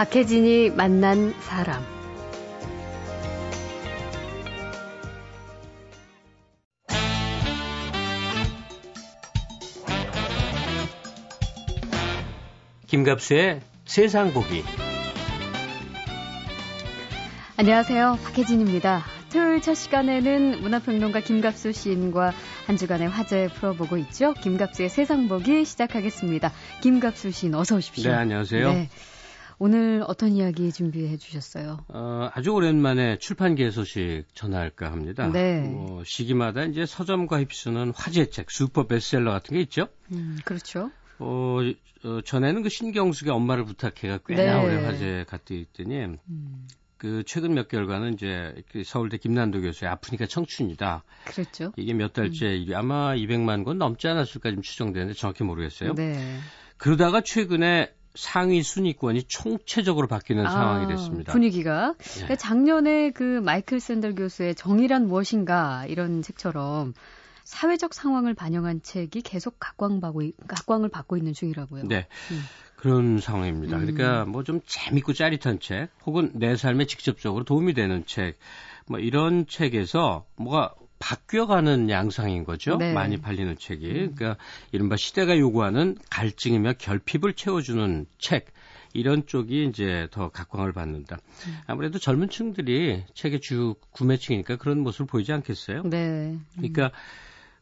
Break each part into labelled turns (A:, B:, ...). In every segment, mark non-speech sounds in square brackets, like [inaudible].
A: 박혜진이 만난 사람.
B: 김갑수의 세상 보기.
A: 안녕하세요. 박혜진입니다. 토요일 첫 시간에는 문화평론가 김갑수 시인과 한 주간의 화제 풀어보고 있죠. 김갑수의 세상 보기 시작하겠습니다. 김갑수 시인 어서 오십시오.
B: 네, 안녕하세요. 네.
A: 오늘 어떤 이야기 준비해 주셨어요?
B: 어, 아주 오랜만에 출판계 소식 전할까 합니다.
A: 네.
B: 뭐, 시기마다 이제 서점과 휩쓰는 화제책, 슈퍼 베스트셀러 같은 게 있죠?
A: 음, 그렇죠.
B: 어, 어, 전에는 그 신경숙의 엄마를 부탁해가 꽤나 네. 오래 화제 갔더 있더니, 음. 그 최근 몇 개월간은 이제 그 서울대 김난도 교수의 아프니까 청춘이다.
A: 그렇죠.
B: 이게 몇 달째 음. 아마 200만 권 넘지 않았을까 좀 추정되는데 정확히 모르겠어요.
A: 네.
B: 그러다가 최근에 상위 순위권이 총체적으로 바뀌는 아, 상황이 됐습니다.
A: 분위기가 네. 작년에 그 마이클 샌들 교수의 정의란 무엇인가 이런 책처럼 사회적 상황을 반영한 책이 계속 각광받고 각광을 받고 있는 중이라고요.
B: 네. 음. 그런 상황입니다. 음. 그러니까 뭐 좀 재밌고 짜릿한 책, 혹은 내 삶에 직접적으로 도움이 되는 책, 뭐 이런 책에서 뭐가 바뀌어가는 양상인 거죠. 네. 많이 팔리는 책이. 음. 그러니까 이른바 시대가 요구하는 갈증이며 결핍을 채워주는 책. 이런 쪽이 이제 더 각광을 받는다. 음. 아무래도 젊은 층들이 책의 주 구매층이니까 그런 모습을 보이지 않겠어요?
A: 네.
B: 그러니까 음.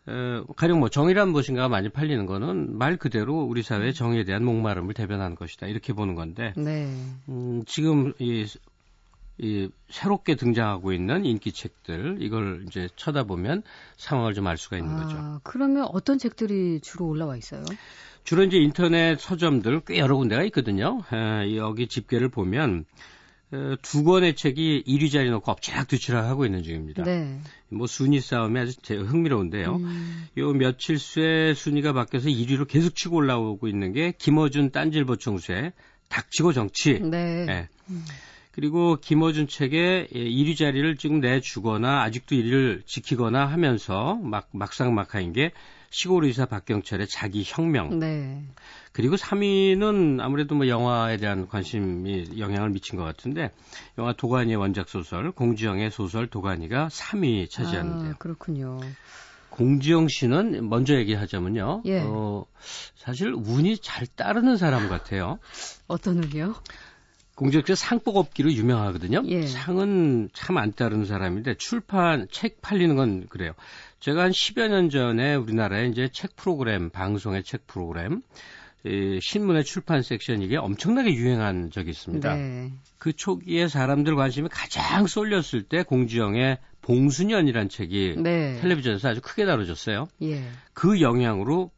B: 어, 가령 뭐 정의란 무엇인가가 많이 팔리는 거는 말 그대로 우리 사회의 정의에 대한 목마름을 대변하는 것이다 이렇게 보는 건데
A: 네.
B: 음, 지금 이, 이 새롭게 등장하고 있는 인기 책들 이걸 이제 쳐다보면 상황을 좀 알 수가 있는
A: 아,
B: 거죠.
A: 그러면 어떤 책들이 주로 올라와 있어요?
B: 주로 이제 인터넷 서점들 꽤 여러 군데가 있거든요. 에, 여기 집계를 보면 두 권의 책이 1위 자리 놓고 엎치락뒤치락 하고 있는 중입니다.
A: 네.
B: 뭐 순위 싸움이 아주 흥미로운데요. 음. 요 며칠 새 순위가 바뀌어서 1위로 계속 치고 올라오고 있는 게 김어준 딴질보 총수의 닥치고 정치.
A: 네.
B: 네. 음. 그리고 김어준 책의 1위 자리를 지금 내주거나 아직도 1위를 지키거나 하면서 막 막상 막하인 게 시골 의사 박경철의 자기 혁명.
A: 네.
B: 그리고 3위는 아무래도 뭐 영화에 대한 관심이 영향을 미친 것 같은데 영화 도가니의 원작 소설 공지영의 소설 도가니가 3위 차지하는데요.
A: 아, 그렇군요.
B: 공지영 씨는 먼저 얘기하자면요.
A: 예.
B: 어, 사실 운이 잘 따르는 사람 같아요.
A: 어떤 운이요?
B: 공지영 씨가 상복업기로 유명하거든요.
A: 예.
B: 상은 참 안 따르는 사람인데 출판 책 팔리는 건 그래요. 제가 한 10여 년 전에 우리나라에 이제 책 프로그램, 방송의 책 프로그램, 이 신문의 출판 섹션 이게 엄청나게 유행한 적이 있습니다.
A: 네.
B: 그 초기에 사람들 관심이 가장 쏠렸을 때 공지영의 봉순연이란 책이
A: 네.
B: 텔레비전에서 아주 크게 다뤄졌어요.
A: 예.
B: 그 영향으로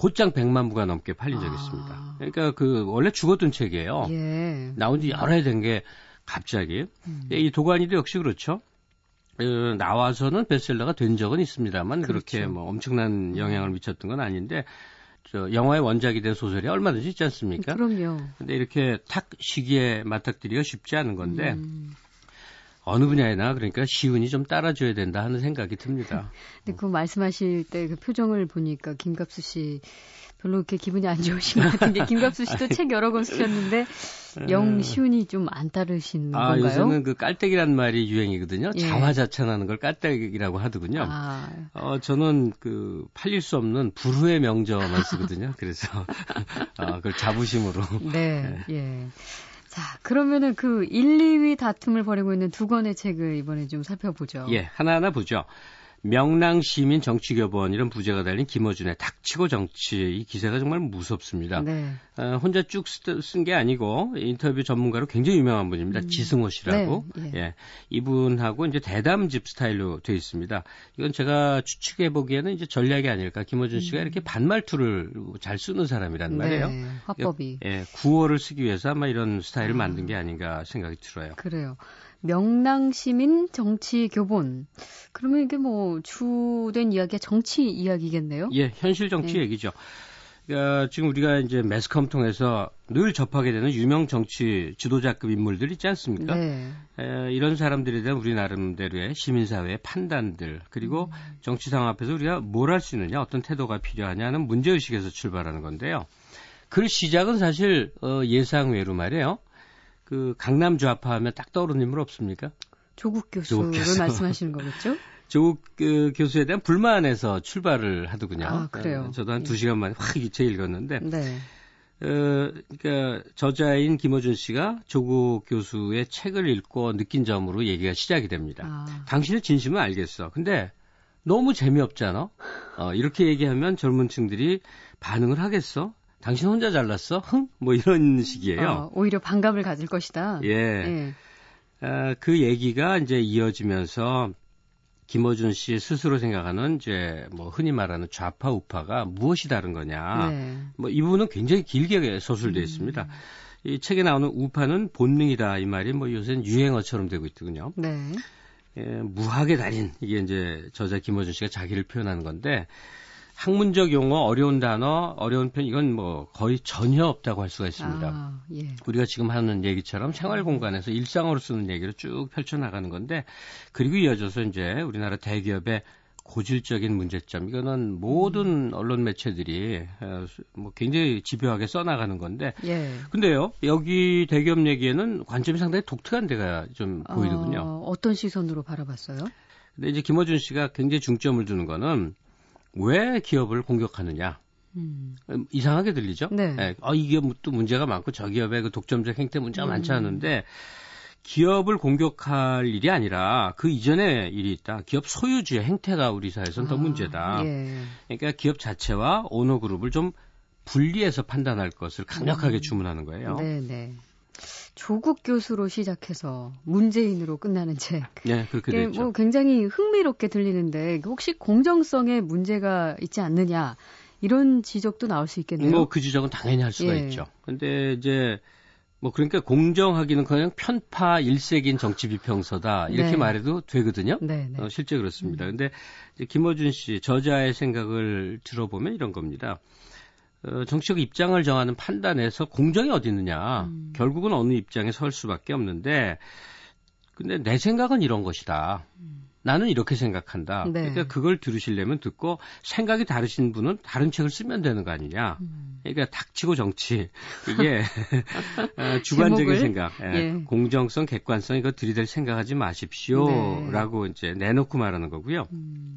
B: 곧장 100만 부가 넘게 팔린 적이
A: 아.
B: 있습니다. 그러니까 그 원래 죽었던 책이에요.
A: 예.
B: 나온 지 여러 해 된 게 갑자기. 음. 이 도가니도 역시 그렇죠. 그 나와서는 베스트셀러가 된 적은 있습니다만 그렇죠. 그렇게 뭐 엄청난 영향을 미쳤던 건 아닌데 저 영화의 원작이 된 소설이 얼마든지 있지 않습니까?
A: 그럼요.
B: 근데 이렇게 탁 시기에 맞닥뜨리기가 쉽지 않은 건데 음. 어느 분야에나 그러니까 시운이 좀 따라줘야 된다 하는 생각이 듭니다. [laughs]
A: 근데 그 말씀하실 때 그 표정을 보니까 김갑수 씨 별로 그렇게 기분이 안 좋으신 것 같은데 김갑수 씨도 [laughs] 책 여러 권 쓰셨는데 영 음. 시운이 좀 안 따르신
B: 아,
A: 건가요?
B: 요새는 그 깔때기란 말이 유행이거든요. 예. 자화자찬하는 걸 깔때기라고 하더군요.
A: 아.
B: 어, 저는 그 팔릴 수 없는 불후의 명저만 쓰거든요. 그래서 [laughs] 어, 그걸 자부심으로.
A: 네, 네. 예. 자, 그러면은 그 1, 2위 다툼을 벌이고 있는 두 권의 책을 이번에 좀 살펴보죠.
B: 예, 하나하나 보죠. 명랑 시민 정치교본 이런 부제가 달린 김어준의 닥치고 정치 이 기세가 정말 무섭습니다.
A: 네.
B: 어, 혼자 쭉 쓴 게 아니고 인터뷰 전문가로 굉장히 유명한 분입니다. 음. 지승호 씨라고.
A: 네, 예.
B: 예. 이분하고 이제 대담집 스타일로 되어 있습니다. 이건 제가 추측해 보기에는 이제 전략이 아닐까. 김어준 씨가 음. 이렇게 반말투를 잘 쓰는 사람이란 말이에요.
A: 네, 화법이.
B: 예, 구호를 쓰기 위해서 아마 이런 스타일을 아. 만든 게 아닌가 생각이 들어요.
A: 그래요. 명랑시민 정치 교본. 그러면 이게 뭐 주된 이야기가 정치 이야기겠네요?
B: 예, 현실 정치 네. 얘기죠. 그러니까 지금 우리가 이제 매스컴 통해서 늘 접하게 되는 유명 정치 지도자급 인물들 있지 않습니까?
A: 네.
B: 에, 이런 사람들에 대한 우리 나름대로의 시민사회의 판단들 그리고 음. 정치 상황 앞에서 우리가 뭘 할 수 있느냐 어떤 태도가 필요하냐는 문제의식에서 출발하는 건데요. 그 시작은 사실 어, 예상외로 말이에요. 그 강남 좌파 하면 딱 떠오르는 인물 없습니까?
A: 조국 교수를 교수. 말씀하시는 거겠죠? [laughs]
B: 조국 그, 교수에 대한 불만에서 출발을 하더군요.
A: 아, 그래요?
B: 어, 저도 한 두 시간 만에 확 이체 읽었는데.
A: 네.
B: 어, 그러니까 저자인 김어준 씨가 조국 교수의 책을 읽고 느낀 점으로 얘기가 시작이 됩니다. 아. 당신의 진심은 알겠어. 근데 너무 재미없잖아. 어, 이렇게 얘기하면 젊은 층들이 반응을 하겠어? 당신 혼자 잘났어? 흥? 뭐 이런 식이에요. 어,
A: 오히려 반감을 가질 것이다.
B: 예. 예. 어, 그 얘기가 이제 이어지면서 김어준 씨 스스로 생각하는 이제 뭐 흔히 말하는 좌파 우파가 무엇이 다른 거냐. 네. 뭐이 부분은 굉장히 길게 서술되어 있습니다. 음. 이 책에 나오는 우파는 본능이다 이 말이 뭐 요새는 유행어처럼 되고 있더군요.
A: 네.
B: 예, 무학의 달인 이게 이제 저자 김어준 씨가 자기를 표현하는 건데 학문적 용어, 어려운 단어, 어려운 편 이건 뭐 거의 전혀 없다고 할 수가 있습니다. 아, 예. 우리가 지금 하는 얘기처럼 생활 공간에서 일상으로 쓰는 얘기를 쭉 펼쳐 나가는 건데 그리고 이어져서 이제 우리나라 대기업의 고질적인 문제점 이거는 모든 음. 언론 매체들이 어, 뭐 굉장히 집요하게 써나가는 건데 예. 근데요 여기 대기업 얘기에는 관점이 상당히 독특한 데가 좀 보이더군요.
A: 어, 어떤 시선으로 바라봤어요?
B: 근데 이제 김어준 씨가 굉장히 중점을 두는 거는 왜 기업을 공격하느냐. 음. 이상하게 들리죠?
A: 네. 네.
B: 아, 이 기업도 문제가 많고 저 기업의 그 독점적 행태 문제가 음. 많지 않은데 기업을 공격할 일이 아니라 그 이전에 일이 있다. 기업 소유주의 행태가 우리 사회에서는 아, 더 문제다. 예. 그러니까 기업 자체와 오너 그룹을 좀 분리해서 판단할 것을 강력하게 음. 주문하는 거예요.
A: 네, 네. 조국 교수로 시작해서 문재인으로 끝나는 책.
B: 네, 그렇게 됐죠.
A: 뭐 굉장히 흥미롭게 들리는데 혹시 공정성에 문제가 있지 않느냐 이런 지적도 나올 수 있겠네요.
B: 뭐 그 지적은 당연히 할 수가 예. 있죠. 근데 이제 뭐 그러니까 공정하기는 그냥 편파 일색인 정치 비평서다 이렇게 네. 말해도 되거든요. 네, 네. 어, 실제 그렇습니다. 음. 근데 김어준 씨 저자의 생각을 들어보면 이런 겁니다. 어, 정치적 입장을 정하는 판단에서 공정이 어디 있느냐. 음. 결국은 어느 입장에 설 수밖에 없는데, 근데 내 생각은 이런 것이다. 음. 나는 이렇게 생각한다. 네. 그러니까 그걸 들으시려면 듣고 생각이 다르신 분은 다른 책을 쓰면 되는 거 아니냐. 음. 그러니까 닥치고 정치 이게 [laughs] 어, 주관적인 생각, 예. 예. 공정성, 객관성 이거 들이댈 생각하지 마십시오라고 네. 이제 내놓고 말하는 거고요. 음.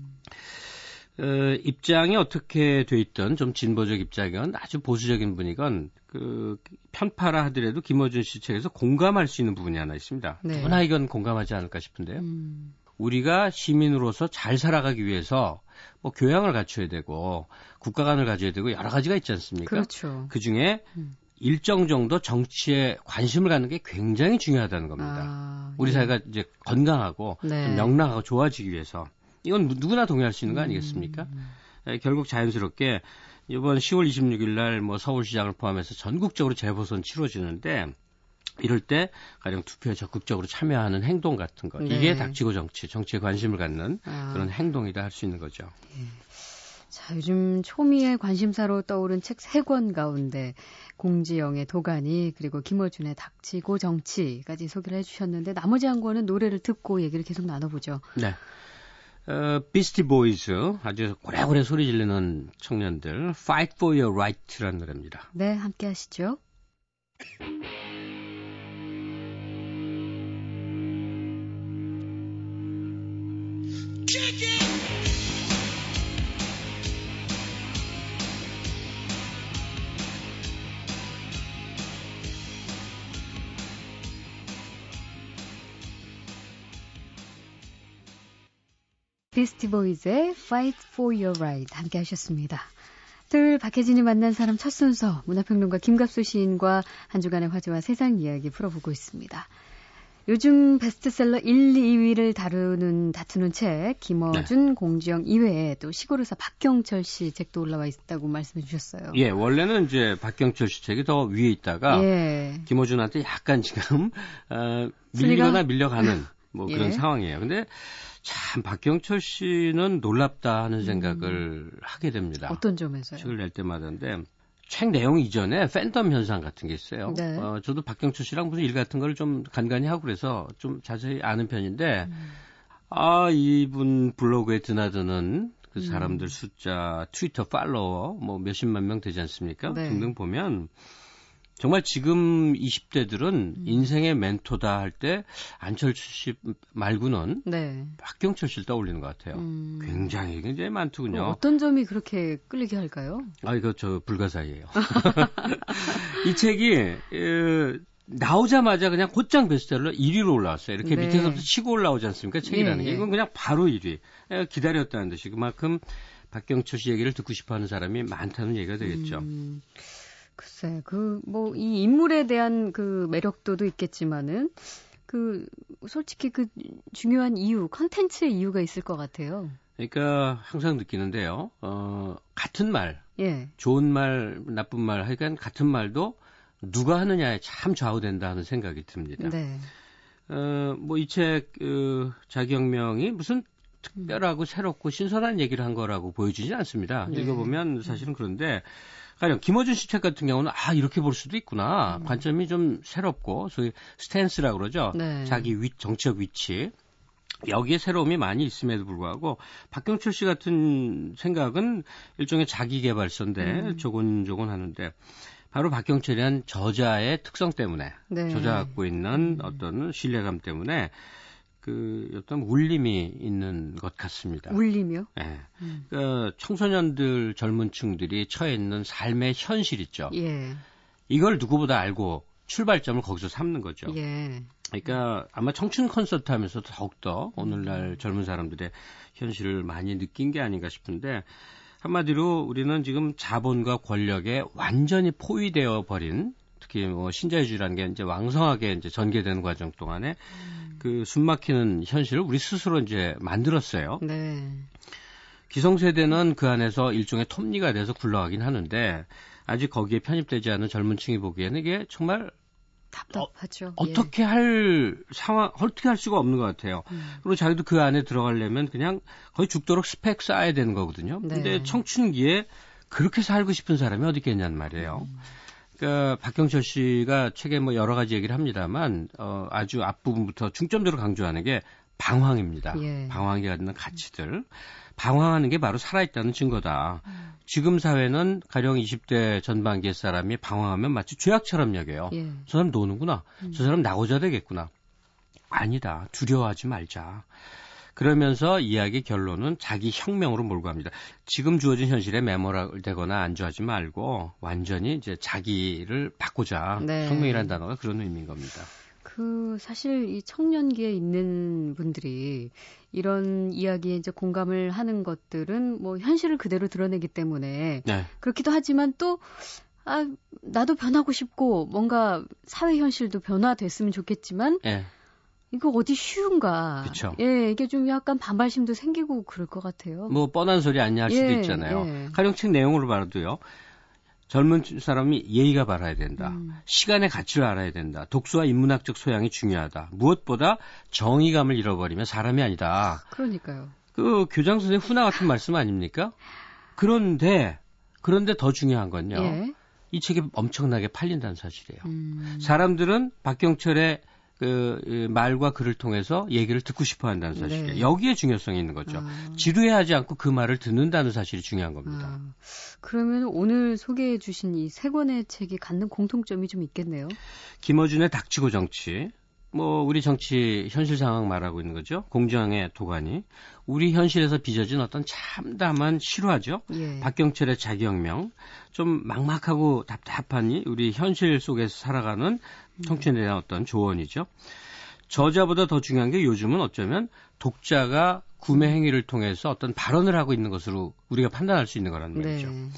B: 어, 입장이 어떻게 돼 있던 좀 진보적 입장이건 아주 보수적인 분이건 그 편파라 하더라도 김어준 씨 책에서 공감할 수 있는 부분이 하나 있습니다. 네. 누구나 이건 공감하지 않을까 싶은데요. 음. 우리가 시민으로서 잘 살아가기 위해서 뭐 교양을 갖춰야 되고 국가관을 가져야 되고 여러 가지가 있지 않습니까?
A: 그렇죠.
B: 그 중에 음. 일정 정도 정치에 관심을 갖는 게 굉장히 중요하다는 겁니다. 아, 우리 예. 사회가 이제 건강하고 네. 좀 명랑하고 좋아지기 위해서 이건 누구나 동의할 수 있는 거 아니겠습니까? 음. 에, 결국 자연스럽게 이번 10월 26일 날 뭐 서울시장을 포함해서 전국적으로 재보선 치러지는데 이럴 때 가령 투표에 적극적으로 참여하는 행동 같은 거 네. 이게 닥치고 정치, 정치에 관심을 갖는 아. 그런 행동이다 할 수 있는 거죠. 예.
A: 자, 요즘 초미의 관심사로 떠오른 책 세 권 가운데 공지영의 도가니 그리고 김어준의 닥치고 정치까지 소개를 해주셨는데 나머지 한 권은 노래를 듣고 얘기를 계속 나눠보죠.
B: 네. 어, 비스티 보이즈 아주 고래고래 소리 지르는 청년들 Fight for Your Right라는 노래입니다.
A: 네, 함께 하시죠. 비스티보이즈의 Fight for Your Right 함께 하셨습니다. 토요일 박혜진이 만난 사람 첫 순서 문화평론가 김갑수 시인과 한 주간의 화제와 세상 이야기 풀어보고 있습니다. 요즘 베스트셀러 1, 2위를 다루는 다투는 책 김어준, 네. 공지영 이외에 또 시골의사 박경철 씨 책도 올라와 있다고 말씀해 주셨어요.
B: 예, 원래는 이제 박경철 씨 책이 더 위에 있다가 예. 김어준한테 약간 지금 어, 밀리거나 밀려가는 뭐 그런 예. 상황이에요. 근데 참 박경철 씨는 놀랍다 하는 음. 생각을 음. 하게 됩니다.
A: 어떤 점에서요?
B: 책을 낼 때마다인데 책 내용 이전에 팬덤 현상 같은 게 있어요. 네. 어, 저도 박경철 씨랑 무슨 일 같은 걸 좀 간간히 하고 그래서 좀 자세히 아는 편인데 음. 아 이분 블로그에 드나드는 그 음. 사람들 숫자, 트위터 팔로워 뭐 몇십만 명 되지 않습니까? 네. 등등 보면 정말 지금 20대들은 음. 인생의 멘토다 할 때 안철수 씨 말고는 네. 박경철 씨를 떠올리는 것 같아요. 음. 굉장히 굉장히 많더군요.
A: 어떤 점이 그렇게 끌리게 할까요?
B: 아 이거 저 불가사의예요. [laughs] 이 책이 에, 나오자마자 그냥 곧장 베스트셀러 1위로 올라왔어요. 이렇게 네. 밑에서부터 치고 올라오지 않습니까? 책이라는 네. 게 이건 그냥 바로 1위. 기다렸다는 듯이 그만큼 박경철 씨 얘기를 듣고 싶어하는 사람이 많다는 얘기가 되겠죠. 음.
A: 글쎄, 그, 뭐, 이 인물에 대한 그 매력도도 있겠지만은, 그, 솔직히 그 중요한 이유, 컨텐츠의 이유가 있을 것 같아요.
B: 그러니까 항상 느끼는데요. 어, 같은 말, 예. 좋은 말, 나쁜 말, 하여간 같은 말도 누가 하느냐에 참 좌우된다 하는 생각이 듭니다. 네. 어, 뭐 이 책, 그, 자경명이 무슨 특별하고 새롭고 신선한 얘기를 한 거라고 보여지지 않습니다. 네. 읽어보면 사실은 그런데 가령 김어준 씨 책 같은 경우는 아 이렇게 볼 수도 있구나 음. 관점이 좀 새롭고 소위 스탠스라 그러죠. 네. 자기 위, 정치적 위치 여기에 새로움이 많이 있음에도 불구하고 박경철 씨 같은 생각은 일종의 자기 개발서인데 음. 조곤조곤 하는데 바로 박경철이란 저자의 특성 때문에 네. 저자 갖고 있는 음. 어떤 신뢰감 때문에 그 어떤 울림이 있는 것 같습니다.
A: 울림이요?
B: 네. 음. 그러니까 청소년들 젊은 층들이 처해 있는 삶의 현실 있죠. 예. 이걸 누구보다 알고 출발점을 거기서 삼는 거죠. 예. 그러니까 아마 청춘 콘서트 하면서 더욱더 오늘날 젊은 사람들의 현실을 많이 느낀 게 아닌가 싶은데 한마디로 우리는 지금 자본과 권력에 완전히 포위되어 버린 특히 뭐 신자유주의라는 게 이제 왕성하게 이제 전개되는 과정 동안에 음. 그 숨막히는 현실을 우리 스스로 이제 만들었어요. 네. 기성세대는 그 안에서 일종의 톱니가 돼서 굴러가긴 하는데 아직 거기에 편입되지 않은 젊은 층이 보기에는 이게 정말
A: 답답하죠.
B: 어, 떻게 예. 할 상황, 어떻게 할 수가 없는 것 같아요. 음. 그리고 자기도 그 안에 들어가려면 그냥 거의 죽도록 스펙 쌓아야 되는 거거든요. 네. 근데 청춘기에 그렇게 살고 싶은 사람이 어디 있겠냐는 말이에요. 음. 그러니까 박경철 씨가 책에 뭐 여러 가지 얘기를 합니다만 어, 아주 앞부분부터 중점적으로 강조하는 게 방황입니다. 예. 방황이 갖는 가치들. 방황하는 게 바로 살아있다는 증거다. 음. 지금 사회는 가령 20대 전반기의 사람이 방황하면 마치 죄악처럼 여겨요. 예. 저 사람 노는구나. 음. 저 사람 나고자 되겠구나. 아니다. 두려워하지 말자. 그러면서 이야기 결론은 자기 혁명으로 몰고 갑니다. 지금 주어진 현실에 매몰되거나 안주하지 말고 완전히 이제 자기를 바꾸자. 네. 혁명이라는 단어가 그런 의미인 겁니다.
A: 그 사실 이 청년기에 있는 분들이 이런 이야기에 이제 공감을 하는 것들은 뭐 현실을 그대로 드러내기 때문에 네. 그렇기도 하지만 또 아, 나도 변하고 싶고 뭔가 사회 현실도 변화됐으면 좋겠지만 네. 이거 어디 쉬운가. 그쵸. 예, 이게 좀 약간 반발심도 생기고 그럴 것 같아요.
B: 뭐 뻔한 소리 아니할 수도 예, 있잖아요. 예. 가령책 내용으로 봐도요. 젊은 사람이 예의가 바라야 된다. 음. 시간의 가치를 알아야 된다. 독서와 인문학적 소양이 중요하다. 무엇보다 정의감을 잃어버리면 사람이 아니다.
A: 그러니까요.
B: 그 교장 선생 후나 같은 말씀 아닙니까? 그런데 그런데 더 중요한 건요. 예. 이 책이 엄청나게 팔린다는 사실이에요. 음. 사람들은 박경철의 그 말과 글을 통해서 얘기를 듣고 싶어 한다는 사실이에요. 네. 여기에 중요성이 있는 거죠. 아. 지루해하지 않고 그 말을 듣는다는 사실이 중요한 겁니다. 아.
A: 그러면 오늘 소개해 주신 이 세 권의 책이 갖는 공통점이 좀 있겠네요.
B: 김어준의 닥치고 정치, 뭐 우리 정치 현실 상황 말하고 있는 거죠. 공정의 도가니. 우리 현실에서 빚어진 어떤 참담한 실화죠. 예. 박경철의 자기혁명. 좀 막막하고 답답하니 우리 현실 속에서 살아가는 청춘에 대한 어떤 조언이죠. 저자보다 더 중요한 게 요즘은 어쩌면 독자가 구매 행위를 통해서 어떤 발언을 하고 있는 것으로 우리가 판단할 수 있는 거라는 네. 말이죠. 네.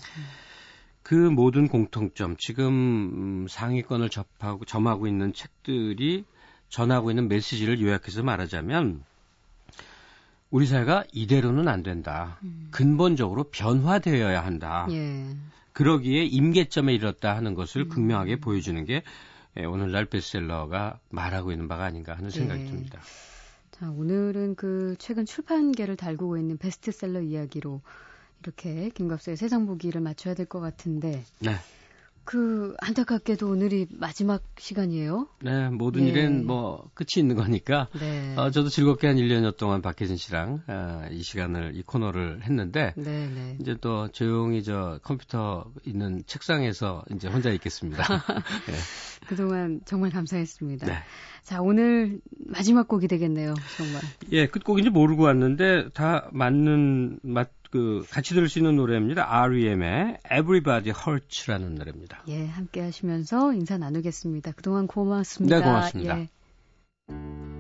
B: 그 모든 공통점, 지금 상위권을 접하고 점하고 있는 책들이 전하고 있는 메시지를 요약해서 말하자면 우리 사회가 이대로는 안 된다. 음. 근본적으로 변화되어야 한다. 예. 그러기에 임계점에 이르렀다 하는 것을 음. 극명하게 보여주는 게 예, 오늘날 베스트셀러가 말하고 있는 바가 아닌가 하는 생각이 네. 듭니다.
A: 자, 오늘은 그 최근 출판계를 달구고 있는 베스트셀러 이야기로 이렇게 김갑수의 세상 보기를 맞춰야 될 것 같은데. 네. 그 안타깝게도 오늘이 마지막 시간이에요.
B: 네, 모든 예. 일엔 뭐 끝이 있는 거니까. 네. 어, 저도 즐겁게 한 1년여 동안 박혜진 씨랑 어, 이 시간을 이 코너를 했는데 네, 네. 이제 또 조용히 저 컴퓨터 있는 책상에서 이제 혼자 있겠습니다. [laughs] 네.
A: 그동안 정말 감사했습니다. 네. 자, 오늘 마지막 곡이 되겠네요. 정말.
B: 예, 끝곡인지 모르고 왔는데 다 맞는 맞 그 같이 들을 수 있는 노래입니다. R.E.M의 Everybody Hurts라는 노래입니다.
A: 예, 함께 하시면서 인사 나누겠습니다. 그동안 고맙습니다.
B: 네, 고맙습니다. 예.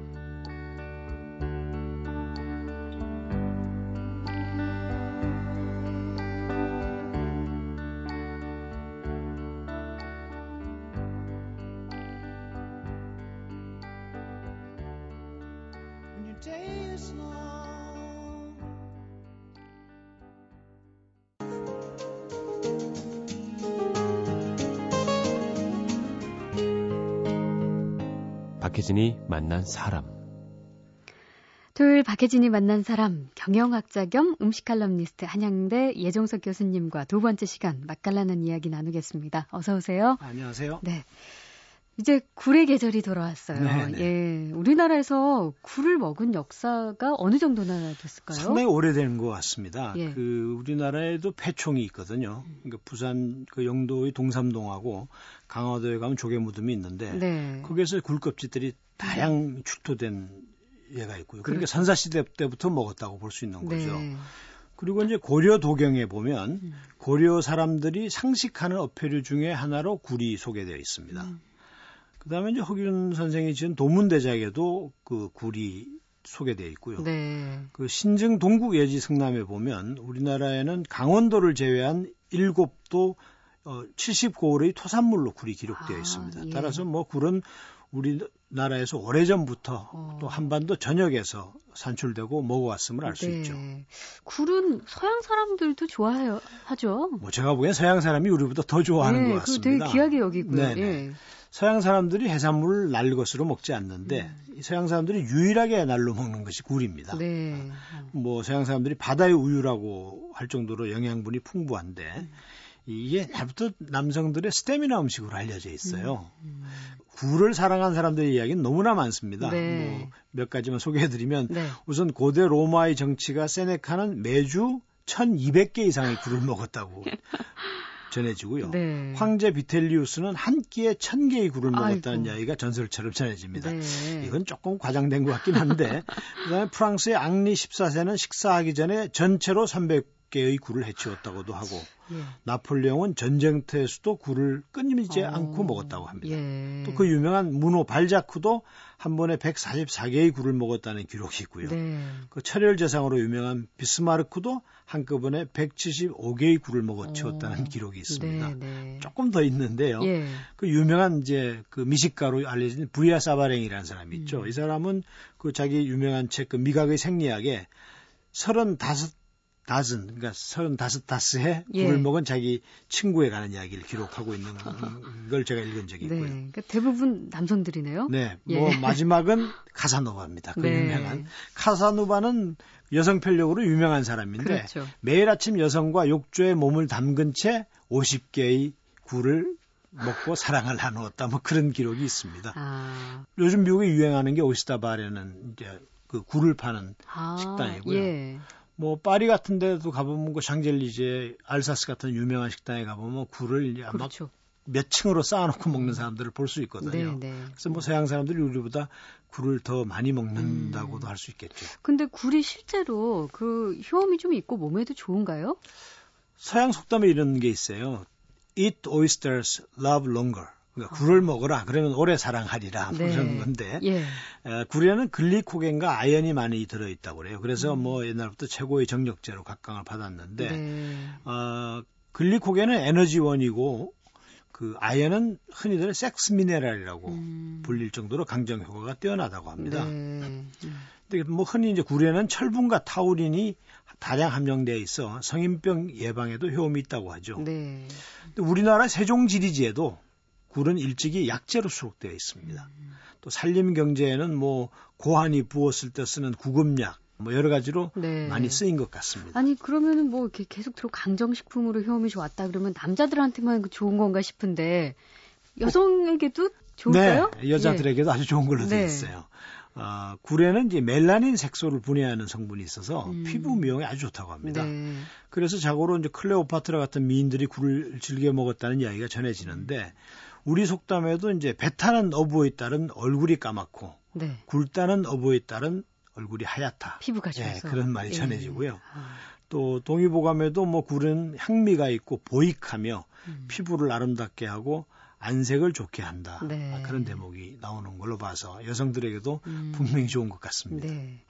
C: 박혜진이 만난 사람.
A: 토요일 박혜진이 만난 사람 경영학자 겸 음식 칼럼니스트 한양대 예종석 교수님과 두 번째 시간 맛깔나는 이야기 나누겠습니다. 어서 오세요.
D: 안녕하세요.
A: 네. 이제 굴의 계절이 돌아왔어요. 네네. 예. 우리나라에서 굴을 먹은 역사가 어느 정도나 됐을까요?
D: 상당히 오래된 것 같습니다. 예. 그 우리나라에도 폐총이 있거든요. 그러니까 부산 그 영도의 동삼동하고 강화도에 가면 조개 무덤이 있는데 네. 거기에서 굴껍질들이 다양 출토된 예가 있고요. 그러니까 그렇죠. 선사 시대 때부터 먹었다고 볼 수 있는 거죠. 네. 그리고 이제 고려 도경에 보면 음. 고려 사람들이 상식하는 어패류 중에 하나로 굴이 소개되어 있습니다. 음. 그 다음에 이제 허균 선생이 지은 도문대작에도 그 굴이 소개되어 있고요. 네. 그 신증 동국 예지 성남에 보면 우리나라에는 강원도를 제외한 일곱 도 어 70고을의 토산물로 굴이 기록되어 아, 있습니다. 예. 따라서 뭐 굴은 우리나라에서 오래전부터 어. 또 한반도 전역에서 산출되고 먹어왔음을 알수 네. 있죠.
A: 굴은 서양 사람들도 좋아해요, 하죠.
D: 뭐 제가 보기엔 서양 사람이 우리보다 더 좋아하는 네, 것 같습니다.
A: 되게 귀하게 여기고요. 네. 예.
D: 서양 사람들이 해산물을 날 것으로 먹지 않는데 음. 서양 사람들이 유일하게 날로 먹는 것이 굴입니다. 네. 뭐 서양 사람들이 바다의 우유라고 할 정도로 영양분이 풍부한데 음. 이게 옛날부터 남성들의 스테미나 음식으로 알려져 있어요. 음. 음. 굴을 사랑한 사람들의 이야기는 너무나 많습니다. 네. 뭐몇 가지만 소개해드리면 네. 우선 고대 로마의 정치가 세네카는 매주 1200개 이상의 굴을 먹었다고 [laughs] 전해지고요. 네. 황제 비텔리우스는 한 끼에 천 개의 굴을 먹었다는 아이고. 이야기가 전설처럼 전해집니다. 네. 이건 조금 과장된 것 같긴 한데 [laughs] 그다음에 프랑스의 앙리 14세는 식사하기 전에 전체로 300 개의 굴을 해치웠다고도 하고 예. 나폴레옹은 전쟁터에서도 굴을 끊임지 어. 않고 먹었다고 합니다. 예. 또그 유명한 문호 발자쿠도 한 번에 144개의 굴을 먹었다는 기록이 있고요. 네. 그 철혈 재상으로 유명한 비스마르크도 한꺼번에 175개의 굴을 먹어 치웠다는 어. 기록이 있습니다. 네, 네. 조금 더 있는데요. 예. 그 유명한 이제 그 미식가로 알려진 부야 사바랭이라는 사람이 있죠. 음. 이 사람은 그 자기 유명한 책 그 미각의 생리학에 35 다슨 그러니까 서른다섯 다스에 예. 굴을 먹은 자기 친구에 관한 이야기를 기록하고 있는 [laughs] 걸 제가 읽은 적이 네, 있고요. 네,
A: 그러니까 대부분 남성들이네요.
D: 네, 예. 뭐 마지막은 카사노바입니다. 그 네. 유명한 카사노바는 여성 편력으로 유명한 사람인데 그렇죠. 매일 아침 여성과 욕조에 몸을 담근 채 50개의 굴을 먹고 사랑을 나누었다. 뭐 그런 기록이 있습니다. 아. 요즘 미국에 유행하는 게 오시다바라는 이제 그 굴을 파는 아, 식당이고요. 예. 뭐 파리 같은 데도 가보면 그 샹젤리제, 알사스 같은 유명한 식당에 가보면 굴을 아마 그렇죠. 몇 층으로 쌓아놓고 먹는 사람들을 볼 수 있거든요. 네, 네. 그래서 뭐 서양 사람들이 우리보다 굴을 더 많이 먹는다고도 음. 할수 있겠죠.
A: 근데 굴이 실제로 그 효험이 좀 있고 몸에도 좋은가요?
D: 서양 속담에 이런 게 있어요. Eat oysters, love longer. 그러니까 굴을 먹어라. 그러면 오래 사랑하리라. 뭐 네. 그런 건데 예. 에, 굴에는 글리코겐과 아연이 많이 들어있다고 그래요. 그래서 음. 뭐 옛날부터 최고의 정력제로 각광을 받았는데 네. 어, 글리코겐은 에너지원이고 그 아연은 흔히들 섹스 미네랄이라고 음. 불릴 정도로 강정 효과가 뛰어나다고 합니다. 네. 음. 근데 뭐 흔히 이제 굴에는 철분과 타우린이 다량 함량되어 있어 성인병 예방에도 효험이 있다고 하죠. 네. 우리나라 세종지리지에도 굴은 일찍이 약재로 수록되어 있습니다. 음. 또 산림 경제에는 뭐 고환이 부었을 때 쓰는 구급약, 뭐 여러 가지로 네. 많이 쓰인 것 같습니다.
A: 아니 그러면은 뭐 이렇게 계속 들어 강정식품으로 효험이 좋았다 그러면 남자들한테만 그 좋은 건가 싶은데 여성에게도 좋을까요?
D: 네, 여자들에게도 예. 아주 좋은 걸로 되어 네. 있어요. 어, 굴에는 이제 멜라닌 색소를 분해하는 성분이 있어서 음. 피부 미용에 아주 좋다고 합니다. 네. 그래서 자고로 이제 클레오파트라 같은 미인들이 굴을 즐겨 먹었다는 이야기가 전해지는데 우리 속담에도 이제 배 타는 어부에 따른 얼굴이 까맣고 네. 굴 따는 어부에 따른 얼굴이 하얗다.
A: 피부가 좋아서. 네,
D: 그런 말이 예. 전해지고요. 아. 또 동의보감에도 뭐 굴은 향미가 있고 보익하며 음. 피부를 아름답게 하고 안색을 좋게 한다. 네. 아, 그런 대목이 나오는 걸로 봐서 여성들에게도 음. 분명히 좋은 것 같습니다. 네.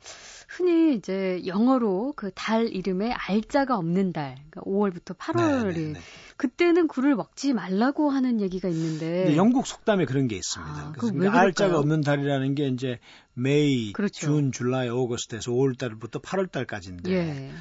A: 흔히 이제 영어로 그 달 이름에 알자가 없는 달, 그러니까 5월부터 8월이 네, 네, 네. 그때는 굴을 먹지 말라고 하는 얘기가 있는데
D: 영국 속담에 그런 게 있습니다. 아, 그래서 알자가 없는 달이라는 게 이제 메이, 그렇죠. 준, 줄라이, 오거스트에서 5월 달부터 8월 달까지인데 예.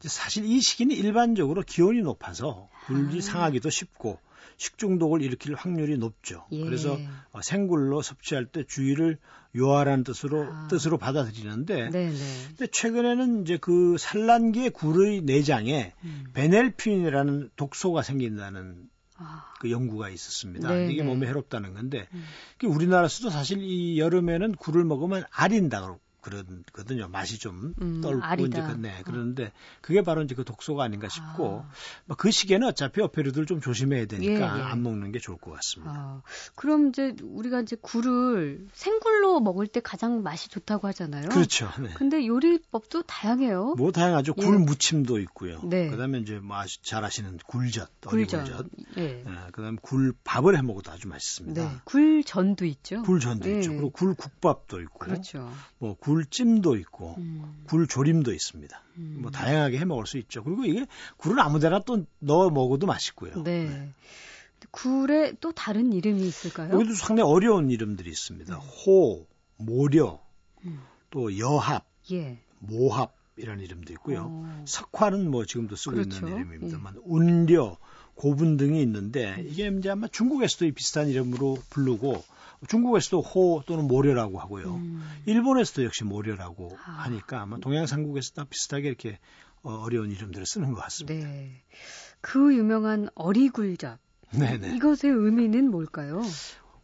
D: 사실 이 시기는 일반적으로 기온이 높아서 굴이 아. 상하기도 쉽고 식중독을 일으킬 확률이 높죠. 예. 그래서 어, 생굴로 섭취할 때 주의를 요하라는 뜻으로 아. 뜻으로 받아들이는데 네네. 근데 최근에는 이제 그 산란기의 굴의 내장에 음. 베넬핀이라는 독소가 생긴다는 아. 그 연구가 있었습니다. 네네. 이게 몸에 해롭다는 건데 음. 우리나라에서도 사실 이 여름에는 굴을 먹으면 아린다고 그러거든요. 맛이 좀 음, 떨고 아리다. 이제 그, 네, 그러는데 그게 바로 이제 그 독소가 아닌가 싶고 아. 뭐그 시기에는 어차피 어패류들 좀 조심해야 되니까 예, 예. 안 먹는 게 좋을 것 같습니다. 아,
A: 그럼 이제 우리가 이제 굴을 생굴로 먹을 때 가장 맛이 좋다고 하잖아요.
D: 그렇죠.
A: 네. 근데 요리법도 다양해요.
D: 뭐 다양하죠. 예. 굴 무침도 있고요. 네. 그다음에 이제 뭐잘 아시는 굴젓, 굴젓. 어리굴젓. 예. 네, 그다음에 굴 밥을 해 먹어도 아주 맛있습니다. 네.
A: 굴전도 있죠.
D: 굴전도 있죠. 예. 그리고 굴 국밥도 있고. 그렇죠. 뭐굴 굴찜도 있고 음. 굴조림도 있습니다. 음. 뭐 다양하게 해 먹을 수 있죠. 그리고 이게 굴을 아무데나 또 넣어 먹어도 맛있고요. 네. 네.
A: 굴에 또 다른 이름이 있을까요?
D: 여기도 상당히 어려운 이름들이 있습니다. 음. 호, 모려, 음. 또 여합, 예. 모합 이런 이름도 있고요. 어. 석화는 뭐 지금도 쓰고 그렇죠. 있는 이름입니다만 예. 운려, 고분 등이 있는데 음. 이게 이제 아마 중국에서도 비슷한 이름으로 부르고 중국에서도 호 또는 모려라고 하고요. 음. 일본에서도 역시 모려라고 아. 하니까 아마 동양 삼국에서도 비슷하게 이렇게 어, 어려운 이름들을 쓰는 것 같습니다. 네.
A: 그 유명한 어리굴젓. 네네. 이것의 의미는 뭘까요?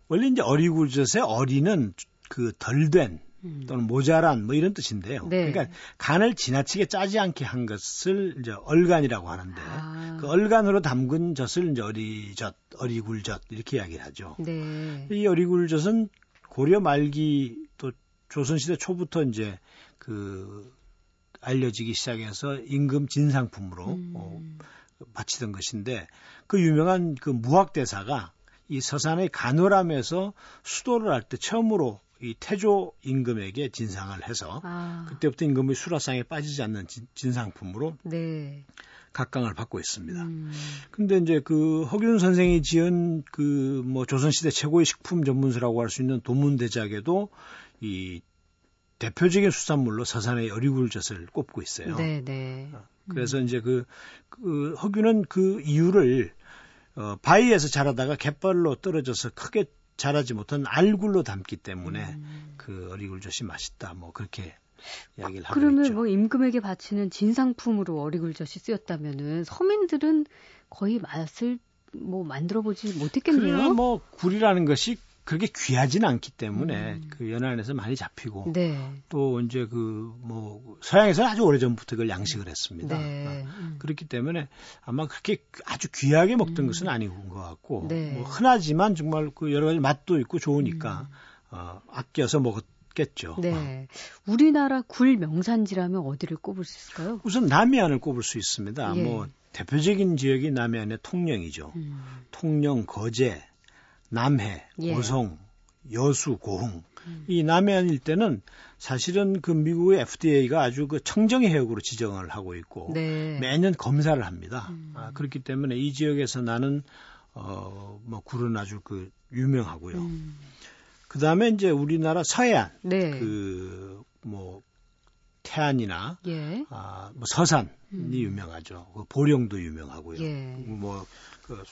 D: 원래 이제 어리굴젓의 어리는 그 덜된 음. 또는 모자란 뭐 이런 뜻인데요. 네. 그러니까 간을 지나치게 짜지 않게 한 것을 이제 얼간이라고 하는데 아. 그 얼간으로 담근 젖을 이제 어리젓, 어리굴젓 이렇게 이야기를 하죠. 네. 이 어리굴젓은 고려 말기 또 조선시대 초부터 이제 그 알려지기 시작해서 임금 진상품으로 음. 어, 바치던 것인데 그 유명한 그 무학대사가 이 서산의 간호람에서 수도를 할 때 처음으로 이 태조 임금에게 진상을 해서 아. 그때부터 임금의 수라상에 빠지지 않는 진, 상품으로 네. 각광을 받고 있습니다. 음. 근데 이제 그 허균 선생이 지은 그 뭐 조선시대 최고의 식품 전문서라고 할 수 있는 도문대작에도 이 대표적인 수산물로 서산의 어리굴젓을 꼽고 있어요. 네, 네. 어, 그래서 음. 이제 그, 그 허균은 그 이유를 어, 바위에서 자라다가 갯벌로 떨어져서 크게 자라지 못한 알굴로 담기 때문에 음. 그 어리굴젓이 맛있다. 뭐 그렇게 이야기를 하고
A: 그러면
D: 있죠.
A: 뭐 임금에게 바치는 진상품으로 어리굴젓이 쓰였다면은 서민들은 거의 맛을 뭐 만들어 보지 못했겠네요.
D: 뭐 굴이라는 것이 그렇게 귀하지는 않기 때문에 음. 그 연안에서 많이 잡히고 네. 또 이제 그 뭐 서양에서는 아주 오래전부터 그걸 양식을 했습니다. 네. 어, 음. 그렇기 때문에 아마 그렇게 아주 귀하게 먹던 음. 것은 아닌 것 같고 네. 뭐 흔하지만 정말 그 여러 가지 맛도 있고 좋으니까 음. 어, 아껴서 먹었. 겠죠. 네.
A: 우리나라 굴 명산지라면 어디를 꼽을 수 있을까요?
D: 우선 남해안을 꼽을 수 있습니다. 예. 뭐 대표적인 지역이 남해안의 통영이죠. 음. 통영, 거제, 남해, 예. 고성, 여수, 고흥 음. 이 남해안 일대는 사실은 그 미국의 FDA가 아주 그 청정의 해역으로 지정을 하고 있고 네. 매년 검사를 합니다. 음. 아, 그렇기 때문에 이 지역에서 나는 어뭐 굴은 아주 그 유명하고요. 음. 그 다음에 이제 우리나라 서해안 네. 그뭐 태안이나 예. 아, 뭐 서산이 음. 유명하죠. 그 보령도 유명하고요. 예. 뭐, 그,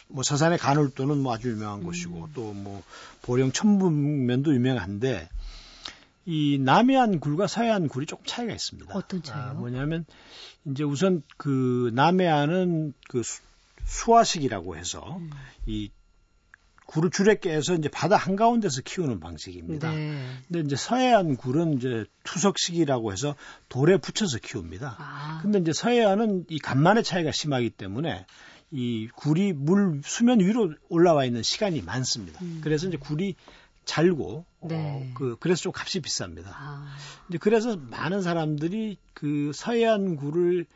D: 뭐 서산의 간울도는 뭐 아주 유명한 음. 곳이고 또뭐 보령 천북면도 유명한데 이 남해안 굴과 서해안 굴이 조금 차이가 있습니다.
A: 어떤 차이요? 아,
D: 뭐냐면 이제 우선 그 남해안은 그 수, 수화식이라고 해서 음. 이 굴을 줄에 깨서 이제 바다 한가운데서 키우는 방식입니다. 네. 근데 이제 서해안 굴은 이제 투석식이라고 해서 돌에 붙여서 키웁니다. 아. 근데 이제 서해안은 이 간만의 차이가 심하기 때문에 이 굴이 물 수면 위로 올라와 있는 시간이 많습니다. 음. 그래서 이제 굴이 잘고 어, 네. 어, 그 그래서 좀 값이 비쌉니다. 아. 이제 그래서 많은 사람들이 그 서해안 굴을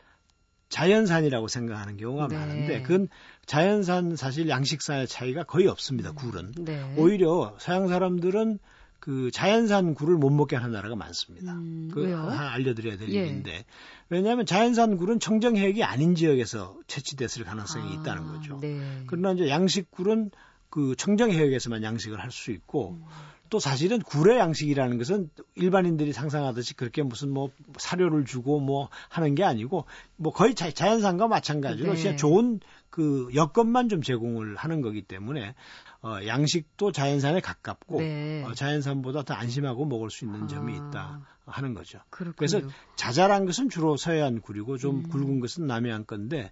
D: 자연산이라고 생각하는 경우가 네. 많은데 그건 자연산 사실 양식산의 차이가 거의 없습니다. 음. 굴은 네. 오히려 서양 사람들은 그 자연산 굴을 못 먹게 하는 나라가 많습니다. 음, 그 하나 알려드려야 될 예. 일인데 왜냐하면 자연산 굴은 청정해역이 아닌 지역에서 채취됐을 가능성이 아, 있다는 거죠. 네. 그러나 이제 양식 굴은 그 청정해역에서만 양식을 할 수 있고 음. 또 사실은 굴의 양식이라는 것은 일반인들이 상상하듯이 그렇게 무슨 뭐 사료를 주고 뭐 하는 게 아니고 뭐 거의 자, 연산과 마찬가지로 네. 그냥 좋은 그 여건만 좀 제공을 하는 거기 때문에 어, 양식도 자연산에 가깝고 네. 어, 자연산보다 더 안심하고 먹을 수 있는 점이 아. 있다 하는 거죠. 그렇군요. 그래서 자잘한 것은 주로 서해안 굴이고 좀 음. 굵은 것은 남해안 건데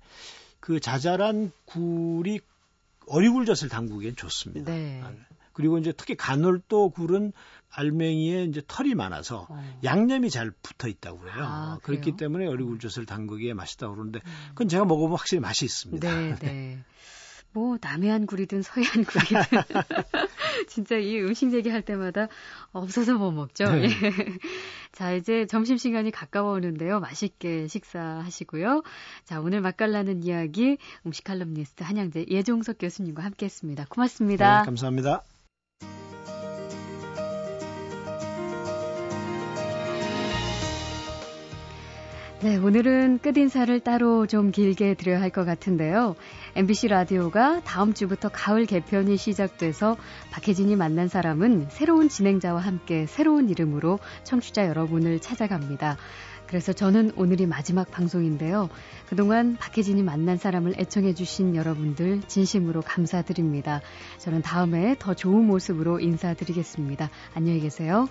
D: 그 자잘한 굴이 어리굴젓을 담그기엔 좋습니다. 네. 그리고 이제 특히 간월도 굴은 알맹이에 이제 털이 많아서 어. 양념이 잘 붙어 있다고 그래요. 아, 그렇기 때문에 어리굴젓을 담그기에 맛있다고 그러는데 음. 그건 제가 먹어보면 확실히 맛이 있습니다.
A: 네, [laughs] 네. 뭐 남해안 굴이든 서해안 굴이든 [laughs] 진짜 이 음식 얘기할 때마다 없어서 못 먹죠. 네. 예. 자 이제 점심 시간이 가까워 오는데요. 맛있게 식사하시고요. 자 오늘 맛깔나는 이야기 음식 칼럼니스트 한양재 예종석 교수님과 함께했습니다. 고맙습니다.
D: 네, 감사합니다.
A: 네, 오늘은 끝인사를 따로 좀 길게 드려야 할 것 같은데요. MBC 라디오가 다음 주부터 가을 개편이 시작돼서 박혜진이 만난 사람은 새로운 진행자와 함께 새로운 이름으로 청취자 여러분을 찾아갑니다. 그래서 저는 오늘이 마지막 방송인데요. 그동안 박혜진이 만난 사람을 애청해주신 여러분들 진심으로 감사드립니다. 저는 다음에 더 좋은 모습으로 인사드리겠습니다. 안녕히 계세요.